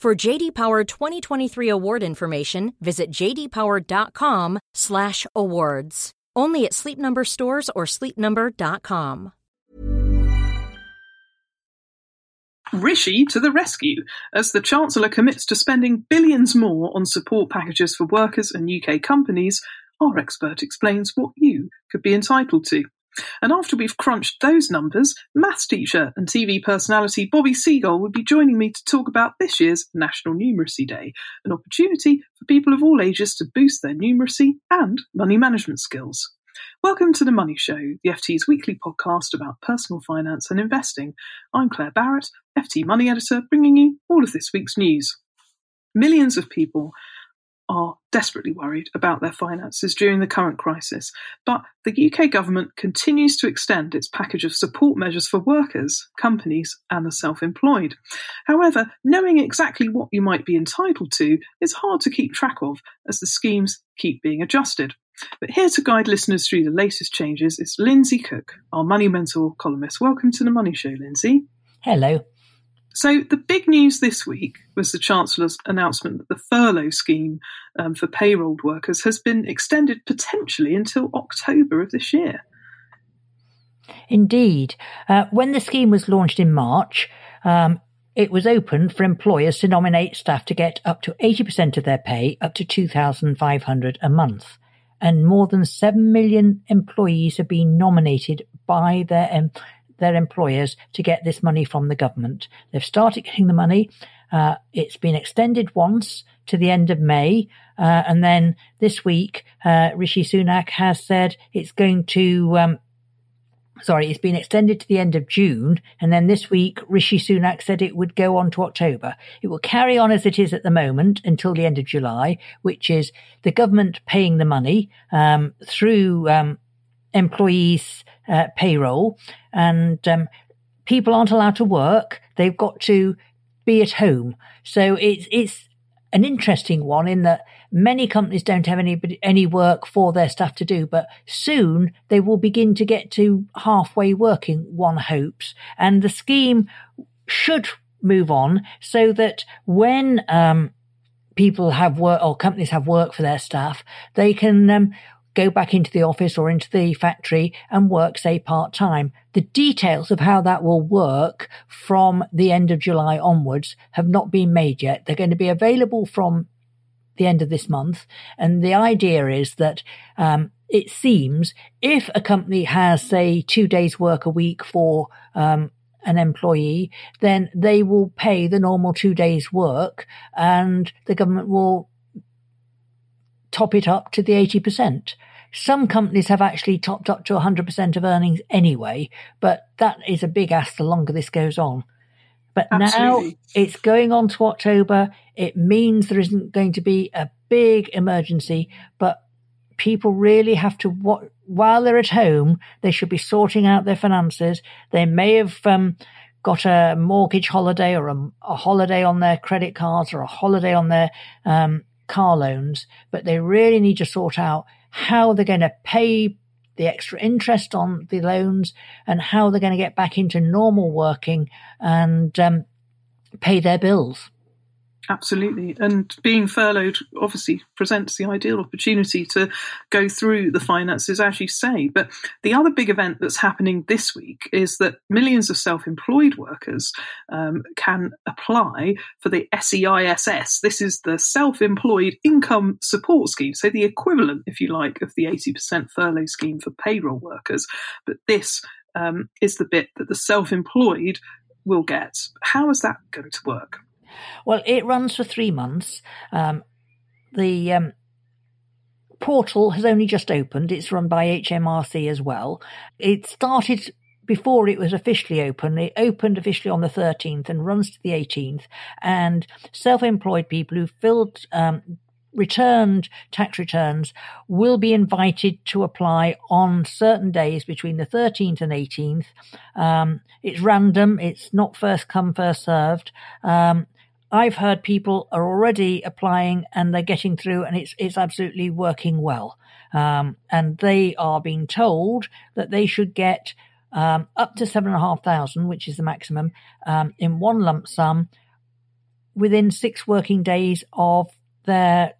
For JD Power 2023 award information, visit jdpower.com/awards. Only at Sleep Number stores or sleepnumber.com. Rishi to the rescue as the Chancellor commits to spending billions more on support packages for workers and UK companies. Our expert explains what you could be entitled to. And after we've crunched those numbers, maths teacher and TV personality Bobby Seagull will be joining me to talk about this year's National Numeracy Day, an opportunity for people of all ages to boost their numeracy and money management skills. Welcome to The Money Show, the FT's weekly podcast about personal finance and investing. I'm Claire Barrett, FT Money Editor, bringing you all of this week's news. Millions of people are desperately worried about their finances during the current crisis, but the UK government continues to extend its package of support measures for workers, companies, and the self employed. However, knowing exactly what you might be entitled to is hard to keep track of as the schemes keep being adjusted. But here to guide listeners through the latest changes is Lindsay Cook, our Money Mentor columnist. Welcome to the Money Show, Lindsay. Hello. So, the big news this week was the Chancellor's announcement that the furlough scheme um, for payrolled workers has been extended potentially until October of this year. Indeed. Uh, when the scheme was launched in March, um, it was open for employers to nominate staff to get up to 80% of their pay, up to 2500 a month. And more than 7 million employees have been nominated by their um, their employers to get this money from the government. They've started getting the money. Uh, it's been extended once to the end of May. Uh, and then this week, uh, Rishi Sunak has said it's going to, um, sorry, it's been extended to the end of June. And then this week, Rishi Sunak said it would go on to October. It will carry on as it is at the moment until the end of July, which is the government paying the money um, through um, employees' uh, payroll, and um, people aren't allowed to work. They've got to be at home. So it's it's an interesting one in that many companies don't have any any work for their staff to do, but soon they will begin to get to halfway working. One hopes, and the scheme should move on so that when um, people have work or companies have work for their staff, they can um, go back into the office or into the factory and work, say, part time. The details of how that will work from the end of July onwards have not been made yet. They're going to be available from the end of this month. And the idea is that, um, it seems if a company has, say, two days work a week for, um, an employee, then they will pay the normal two days work and the government will top it up to the 80%. Some companies have actually topped up to 100% of earnings anyway, but that is a big ask the longer this goes on. But Absolutely. now it's going on to October. It means there isn't going to be a big emergency, but people really have to, while they're at home, they should be sorting out their finances. They may have, um, got a mortgage holiday or a, a, holiday on their credit cards or a holiday on their um, car loans, but they really need to sort out how they're going to pay the extra interest on the loans and how they're going to get back into normal working and um, pay their bills. Absolutely. And being furloughed obviously presents the ideal opportunity to go through the finances, as you say. But the other big event that's happening this week is that millions of self employed workers um, can apply for the SEISS. This is the Self Employed Income Support Scheme. So the equivalent, if you like, of the 80% furlough scheme for payroll workers. But this um, is the bit that the self employed will get. How is that going to work? Well, it runs for three months. Um, the um, portal has only just opened. It's run by HMRC as well. It started before it was officially open. It opened officially on the 13th and runs to the 18th. And self-employed people who filled um, returned tax returns will be invited to apply on certain days between the 13th and 18th. Um, it's random. It's not first come, first served. Um, I've heard people are already applying and they're getting through and it's, it's absolutely working well. Um, and they are being told that they should get, um, up to seven and a half thousand, which is the maximum, um, in one lump sum within six working days of their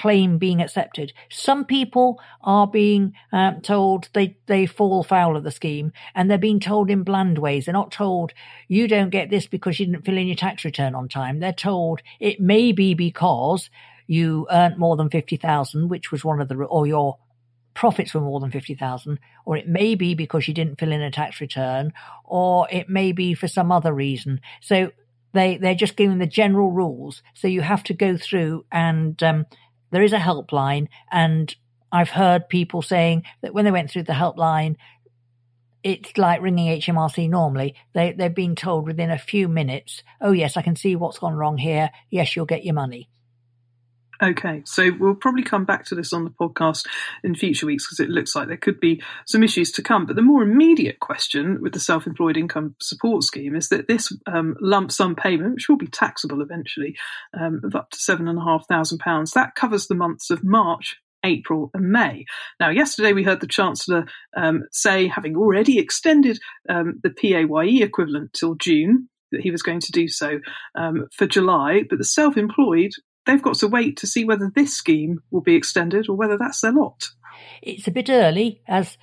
claim being accepted. Some people are being um, told they, they fall foul of the scheme and they're being told in bland ways. They're not told you don't get this because you didn't fill in your tax return on time. They're told it may be because you earned more than 50,000, which was one of the, or your profits were more than 50,000, or it may be because you didn't fill in a tax return, or it may be for some other reason. So they, they're just giving the general rules. So you have to go through and, um, there is a helpline, and I've heard people saying that when they went through the helpline, it's like ringing HMRC normally. They, they've been told within a few minutes, oh, yes, I can see what's gone wrong here. Yes, you'll get your money. Okay, so we'll probably come back to this on the podcast in future weeks because it looks like there could be some issues to come. But the more immediate question with the self employed income support scheme is that this um, lump sum payment, which will be taxable eventually, um, of up to £7,500, that covers the months of March, April and May. Now, yesterday we heard the Chancellor um, say, having already extended um, the PAYE equivalent till June, that he was going to do so um, for July, but the self employed they've got to wait to see whether this scheme will be extended or whether that's their lot. It's a bit early, as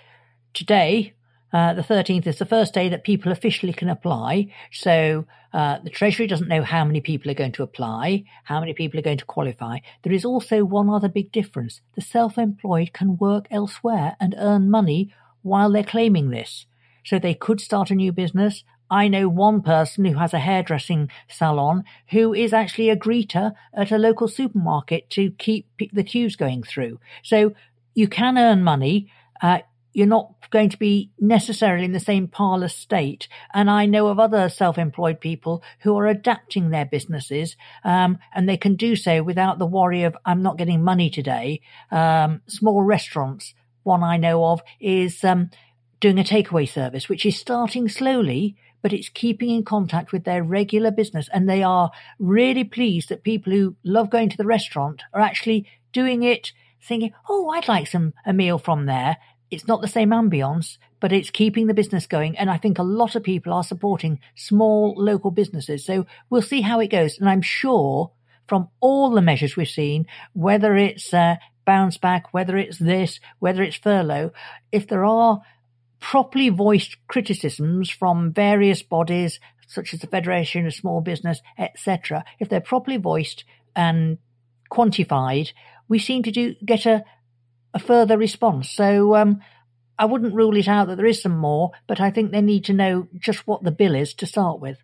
today, uh, the 13th is the first day that people officially can apply. So uh, the Treasury doesn't know how many people are going to apply, how many people are going to qualify. There is also one other big difference. The self employed can work elsewhere and earn money while they're claiming this. So they could start a new business I know one person who has a hairdressing salon who is actually a greeter at a local supermarket to keep the queues going through. So you can earn money. Uh, you're not going to be necessarily in the same parlous state. And I know of other self-employed people who are adapting their businesses, um, and they can do so without the worry of, I'm not getting money today. Um, small restaurants, one I know of is, um, doing a takeaway service, which is starting slowly, but it's keeping in contact with their regular business. And they are really pleased that people who love going to the restaurant are actually doing it thinking, Oh, I'd like some, a meal from there. It's not the same ambience, but it's keeping the business going. And I think a lot of people are supporting small local businesses. So we'll see how it goes. And I'm sure from all the measures we've seen, whether it's uh, bounce back, whether it's this, whether it's furlough, if there are properly voiced criticisms from various bodies such as the Federation of Small Business, etc., if they're properly voiced and quantified, we seem to do get a, a further response. So um, I wouldn't rule it out that there is some more, but I think they need to know just what the bill is to start with.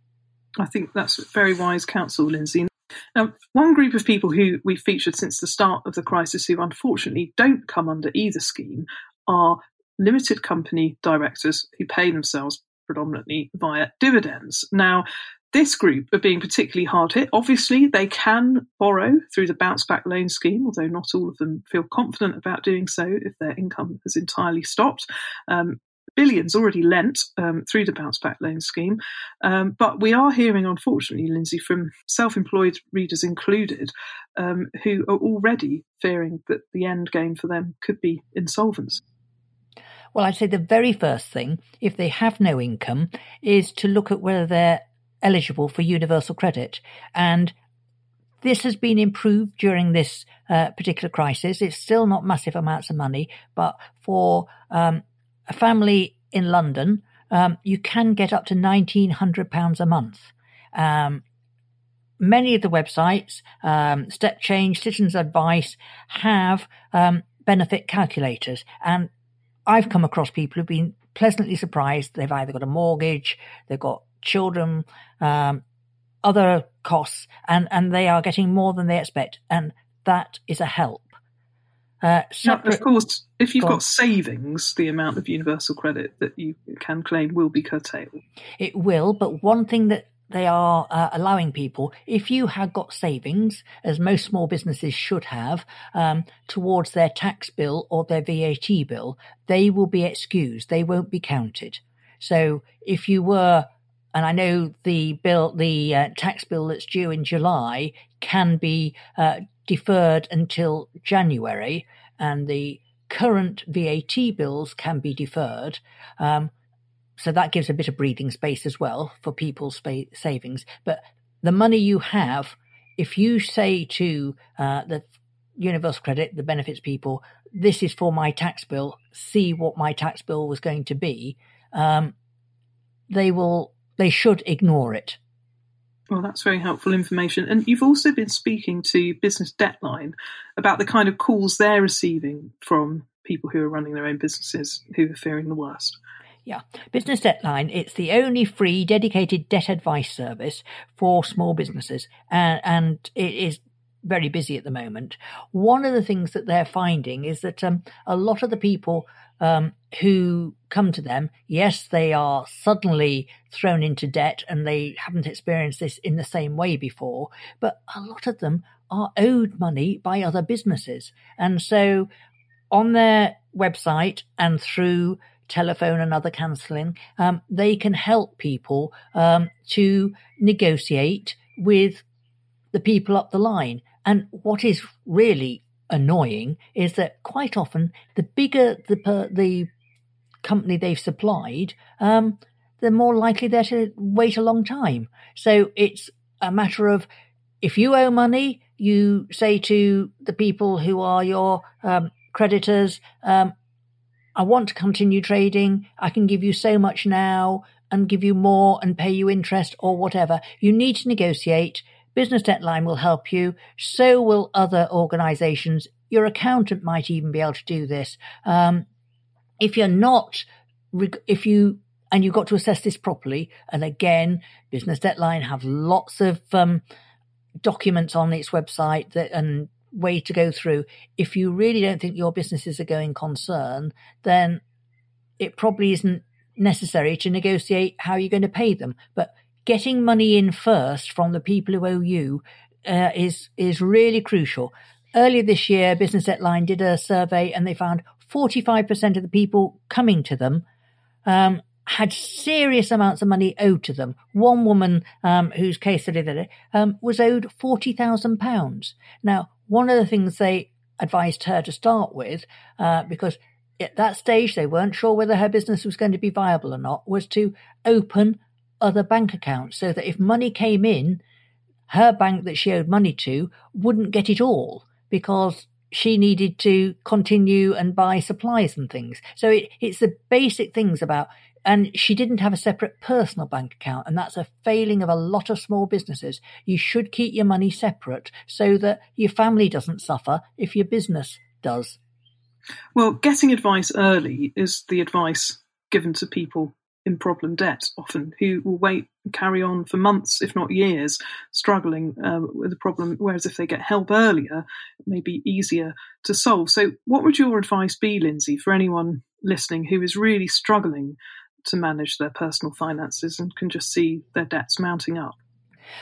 I think that's very wise counsel, Lindsay. Now, one group of people who we've featured since the start of the crisis who unfortunately don't come under either scheme are limited company directors who pay themselves predominantly via dividends. Now, this group are being particularly hard hit. Obviously, they can borrow through the bounce back loan scheme, although not all of them feel confident about doing so if their income has entirely stopped. Um, billions already lent um, through the bounce back loan scheme. Um, but we are hearing, unfortunately, Lindsay, from self employed readers included, um, who are already fearing that the end game for them could be insolvency. Well, I'd say the very first thing, if they have no income, is to look at whether they're eligible for universal credit. And this has been improved during this uh, particular crisis. It's still not massive amounts of money, but for um, a family in London, um, you can get up to £1,900 a month. Um, many of the websites, um, Step Change, Citizens Advice, have um, benefit calculators. And I've come across people who've been pleasantly surprised. They've either got a mortgage, they've got children, um, other costs, and, and they are getting more than they expect. And that is a help. Uh, separate, of course, if you've got savings, the amount of universal credit that you can claim will be curtailed. It will, but one thing that they are uh, allowing people, if you have got savings, as most small businesses should have, um, towards their tax bill or their VAT bill, they will be excused. They won't be counted. So if you were, and I know the bill, the uh, tax bill that's due in July can be uh, deferred until January, and the current VAT bills can be deferred. Um, so that gives a bit of breathing space as well for people's spa- savings. But the money you have, if you say to uh, the universal credit, the benefits people, this is for my tax bill, see what my tax bill was going to be, um, they will, they should ignore it. Well, that's very helpful information. And you've also been speaking to Business Debtline about the kind of calls they're receiving from people who are running their own businesses who are fearing the worst. Yeah. Business Debtline, it's the only free dedicated debt advice service for small businesses. And, and it is very busy at the moment. One of the things that they're finding is that um, a lot of the people um, who come to them, yes, they are suddenly thrown into debt and they haven't experienced this in the same way before, but a lot of them are owed money by other businesses. And so on their website and through telephone and other cancelling, um, they can help people um, to negotiate with the people up the line. And what is really annoying is that quite often the bigger the the company they've supplied, um, the more likely they're to wait a long time. So it's a matter of if you owe money, you say to the people who are your um, creditors, um, I want to continue trading. I can give you so much now and give you more and pay you interest or whatever. You need to negotiate. Business Debtline will help you. So will other organizations. Your accountant might even be able to do this. Um, if you're not, if you, and you've got to assess this properly. And again, Business Debtline have lots of, um, documents on its website that, and way to go through. If you really don't think your business is a going concern, then it probably isn't necessary to negotiate how you're going to pay them. But getting money in first from the people who owe you uh, is is really crucial. Earlier this year, Business Debtline did a survey and they found 45% of the people coming to them um, had serious amounts of money owed to them. One woman um, whose case study did it um, was owed £40,000. Now, one of the things they advised her to start with, uh, because at that stage they weren't sure whether her business was going to be viable or not, was to open other bank accounts so that if money came in, her bank that she owed money to wouldn't get it all because she needed to continue and buy supplies and things. So it, it's the basic things about and she didn't have a separate personal bank account. And that's a failing of a lot of small businesses. You should keep your money separate so that your family doesn't suffer if your business does. Well, getting advice early is the advice given to people in problem debt often who will wait and carry on for months, if not years, struggling um, with the problem. Whereas if they get help earlier, it may be easier to solve. So, what would your advice be, Lindsay, for anyone listening who is really struggling to manage their personal finances and can just see their debts mounting up.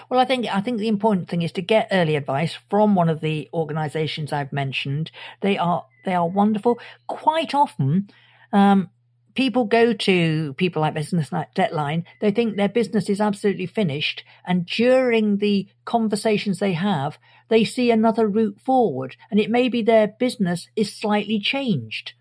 Well, I think I think the important thing is to get early advice from one of the organisations I've mentioned. They are they are wonderful. Quite often, um, people go to people like Business Debtline. They think their business is absolutely finished, and during the conversations they have, they see another route forward, and it may be their business is slightly changed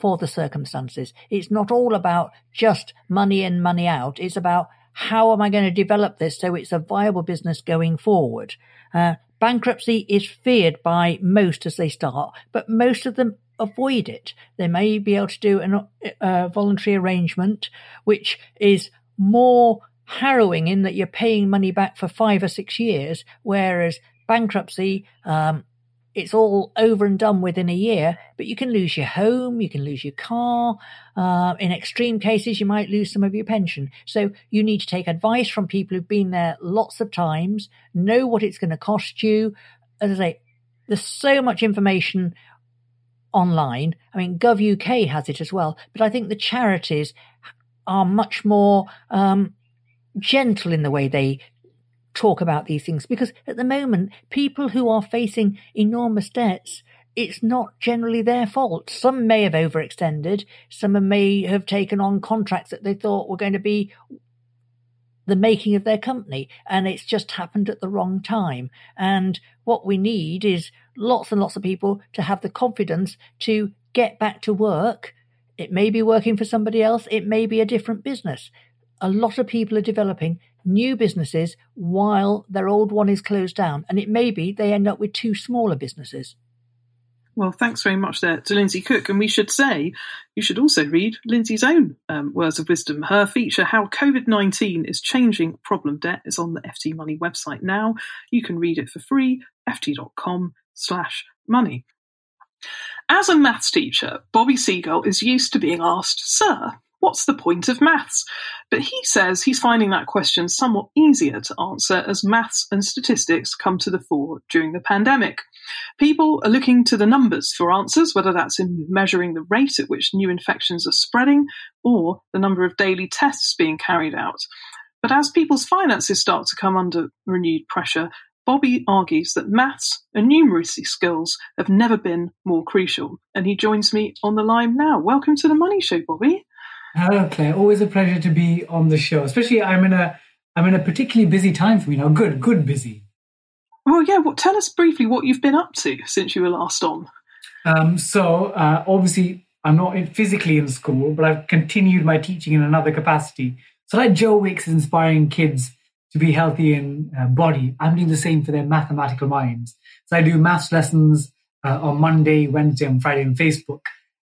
for the circumstances. It's not all about just money in, money out. It's about how am I going to develop this so it's a viable business going forward? Uh, bankruptcy is feared by most as they start, but most of them avoid it. They may be able to do a uh, voluntary arrangement, which is more harrowing in that you're paying money back for five or six years, whereas bankruptcy, um, it's all over and done within a year, but you can lose your home, you can lose your car. Uh, in extreme cases, you might lose some of your pension. So you need to take advice from people who've been there lots of times, know what it's going to cost you. As I say, there's so much information online. I mean, GovUK has it as well, but I think the charities are much more um, gentle in the way they talk about these things because at the moment, people who are facing enormous debts, it's not generally their fault. Some may have overextended. Some may have taken on contracts that they thought were going to be the making of their company and it's just happened at the wrong time. And what we need is lots and lots of people to have the confidence to get back to work. It may be working for somebody else. It may be a different business. A lot of people are developing new businesses while their old one is closed down. And it may be they end up with two smaller businesses. Well, thanks very much there to Lindsay Cook. And we should say you should also read Lindsay's own um, words of wisdom. Her feature, How COVID 19 is Changing Problem Debt, is on the FT Money website now. You can read it for free, ft.com slash money. As a maths teacher, Bobby Seagull is used to being asked, Sir, what's the point of maths? But he says he's finding that question somewhat easier to answer as maths and statistics come to the fore during the pandemic. People are looking to the numbers for answers, whether that's in measuring the rate at which new infections are spreading or the number of daily tests being carried out. But as people's finances start to come under renewed pressure, Bobby argues that maths and numeracy skills have never been more crucial. And he joins me on the line now. Welcome to the Money Show, Bobby. Hello, Claire. Always a pleasure to be on the show. Especially, I'm in a I'm in a particularly busy time for me now. Good, good busy. Well, yeah. Well, tell us briefly what you've been up to since you were last on. Um, so, uh, obviously, I'm not in, physically in school, but I've continued my teaching in another capacity. So, like Joe Wicks is inspiring kids to be healthy in uh, body, I'm doing the same for their mathematical minds. So, I do maths lessons uh, on Monday, Wednesday, and Friday on Facebook.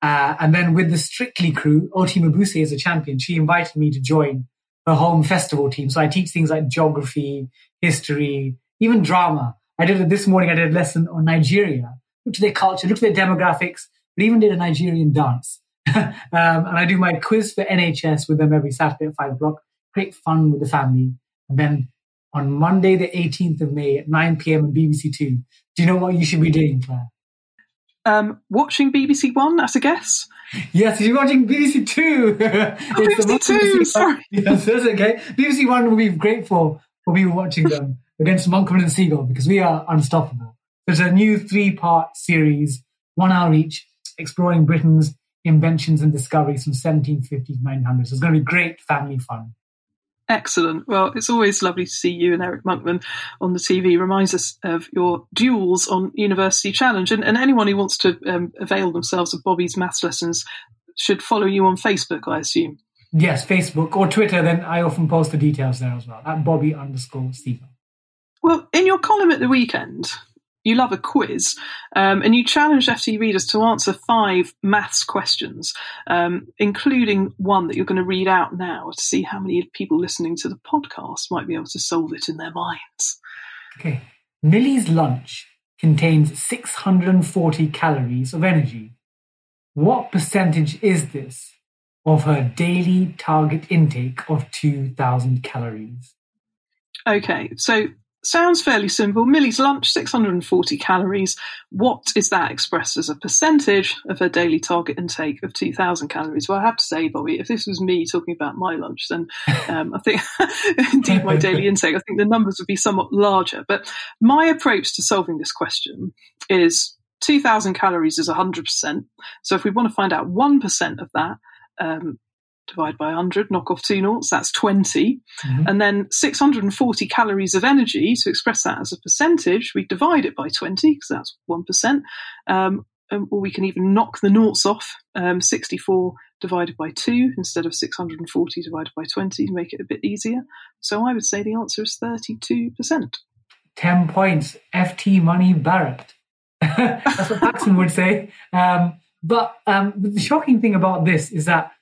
Uh, and then with the Strictly crew, Oti Mabuse is a champion. She invited me to join her home festival team. So I teach things like geography, history, even drama. I did it this morning. I did a lesson on Nigeria. Looked at their culture, looked at their demographics, but even did a Nigerian dance. um, and I do my quiz for NHS with them every Saturday at five o'clock. Great fun with the family. And then on Monday, the 18th of May at 9 p.m. on BBC Two. Do you know what you should be doing, Claire? Um, watching BBC One, as a guess. Yes, you're watching BBC Two. Oh, BBC Two, sorry. Yes, that's okay. BBC One will be great for, people watching them against Monkman and Seagull because we are unstoppable. There's a new three part series, one hour each, exploring Britain's inventions and discoveries from 1750s to 1900s. So it's going to be great family fun. Excellent. Well, it's always lovely to see you and Eric Monkman on the TV. Reminds us of your duels on University Challenge. And, and anyone who wants to um, avail themselves of Bobby's maths lessons should follow you on Facebook, I assume. Yes, Facebook or Twitter. Then I often post the details there as well at Bobby underscore Stephen. Well, in your column at the weekend, you love a quiz, um, and you challenged FT readers to answer five maths questions, um, including one that you're going to read out now to see how many people listening to the podcast might be able to solve it in their minds. Okay. Millie's lunch contains 640 calories of energy. What percentage is this of her daily target intake of 2,000 calories? Okay, so Sounds fairly simple. Millie's lunch, 640 calories. What is that expressed as a percentage of her daily target intake of 2,000 calories? Well, I have to say, Bobby, if this was me talking about my lunch, then um, I think, indeed, my daily intake, I think the numbers would be somewhat larger. But my approach to solving this question is 2,000 calories is 100%. So if we want to find out 1% of that, um, divide by 100, knock off two noughts, that's 20. Mm-hmm. And then 640 calories of energy, to express that as a percentage, we divide it by 20, because that's 1%. Um, or we can even knock the noughts off, um, 64 divided by 2 instead of 640 divided by 20 to make it a bit easier. So I would say the answer is 32%. 10 points. FT money Barrett. That's what Paxman would say. Um, but um, the shocking thing about this is that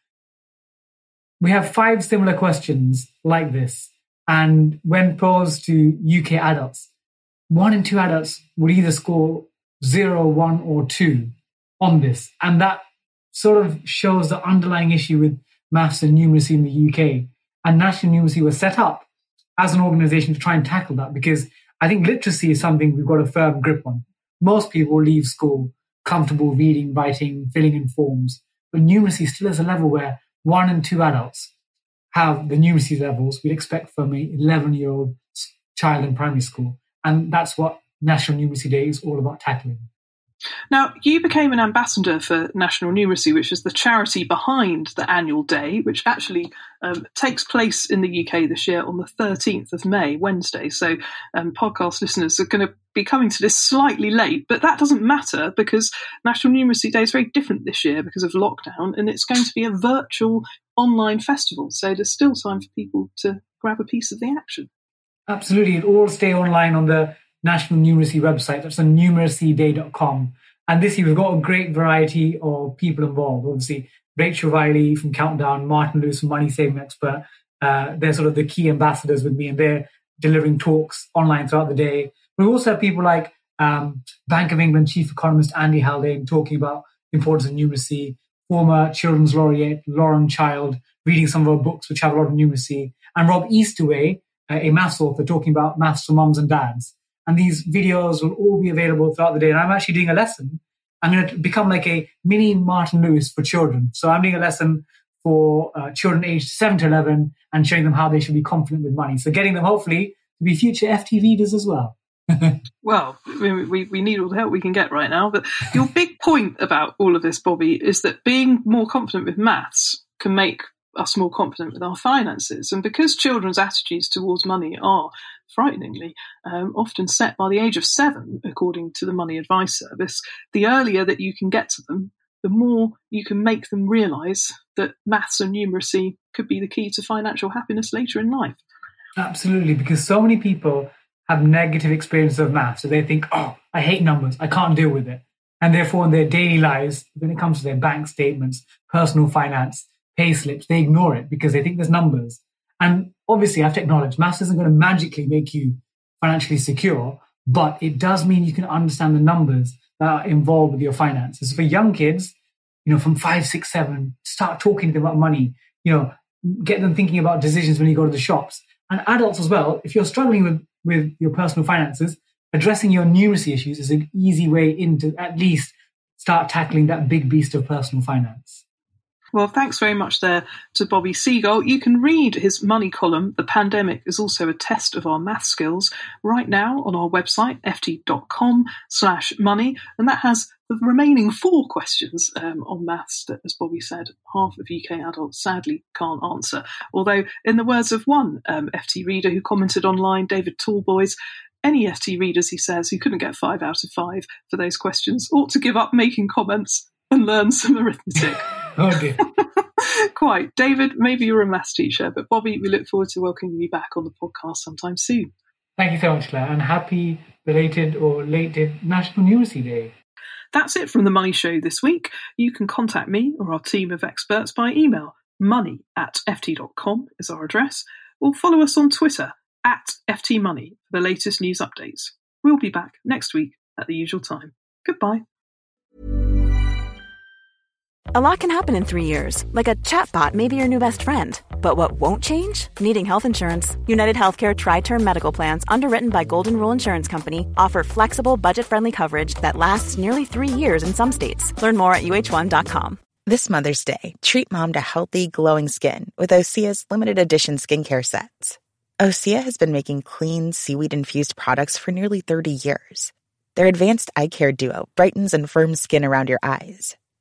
we have five similar questions like this. And when posed to UK adults, one in two adults would either score zero, one, or two on this. And that sort of shows the underlying issue with maths and numeracy in the UK. And National Numeracy was set up as an organization to try and tackle that because I think literacy is something we've got a firm grip on. Most people leave school comfortable reading, writing, filling in forms, but numeracy still is a level where one and two adults have the numeracy levels we'd expect from a 11 year old child in primary school. And that's what National Numeracy Day is all about tackling. Now, you became an ambassador for National Numeracy, which is the charity behind the annual day, which actually um, takes place in the UK this year on the 13th of May, Wednesday. So, um, podcast listeners are going to be coming to this slightly late, but that doesn't matter because National Numeracy Day is very different this year because of lockdown, and it's going to be a virtual online festival. So, there's still time for people to grab a piece of the action. Absolutely. It all stay online on the National Numeracy website. That's on numeracyday.com. And this year we've got a great variety of people involved. Obviously, Rachel Riley from Countdown, Martin Lewis Money Saving Expert. Uh, they're sort of the key ambassadors with me, and they're delivering talks online throughout the day. We also have people like um, Bank of England chief economist Andy Haldane talking about the importance of numeracy, former children's laureate Lauren Child reading some of her books which have a lot of numeracy, and Rob Eastaway, a maths author, talking about maths for mums and dads. And these videos will all be available throughout the day. And I'm actually doing a lesson. I'm going to become like a mini Martin Lewis for children. So I'm doing a lesson for uh, children aged 7 to 11 and showing them how they should be confident with money. So getting them hopefully to be future FT readers as well. well, we, we need all the help we can get right now. But your big point about all of this, Bobby, is that being more confident with maths can make us more confident with our finances. And because children's attitudes towards money are frighteningly um, often set by the age of seven, according to the Money Advice Service, the earlier that you can get to them, the more you can make them realise that maths and numeracy could be the key to financial happiness later in life. Absolutely, because so many people have negative experiences of maths. So they think, oh, I hate numbers, I can't deal with it. And therefore, in their daily lives, when it comes to their bank statements, personal finance, pay slips, they ignore it because they think there's numbers. And obviously, I have to acknowledge maths isn't going to magically make you financially secure, but it does mean you can understand the numbers that are involved with your finances. For young kids, you know, from five, six, seven, start talking to them about money, you know, get them thinking about decisions when you go to the shops. And adults as well, if you're struggling with, with your personal finances, addressing your numeracy issues is an easy way into at least start tackling that big beast of personal finance. Well, thanks very much there to Bobby Seagull. You can read his money column, The Pandemic is also a test of our math skills, right now on our website, ft.com slash money. And that has the remaining four questions um, on maths that, as Bobby said, half of UK adults sadly can't answer. Although, in the words of one um, FT reader who commented online, David Tallboys, any FT readers, he says, who couldn't get five out of five for those questions ought to give up making comments and learn some arithmetic. oh dear. Quite. David, maybe you're a maths teacher, but Bobby, we look forward to welcoming you back on the podcast sometime soon. Thank you so much, Claire, and happy belated or lated National Numeracy Day. That's it from the Money Show this week. You can contact me or our team of experts by email. Money at ft.com is our address, or follow us on Twitter at ftmoney for the latest news updates. We'll be back next week at the usual time. Goodbye. A lot can happen in three years, like a chatbot may be your new best friend. But what won't change? Needing health insurance. United Healthcare Tri Term Medical Plans, underwritten by Golden Rule Insurance Company, offer flexible, budget friendly coverage that lasts nearly three years in some states. Learn more at uhone.com. This Mother's Day, treat mom to healthy, glowing skin with Osea's limited edition skincare sets. Osea has been making clean, seaweed infused products for nearly 30 years. Their advanced eye care duo brightens and firms skin around your eyes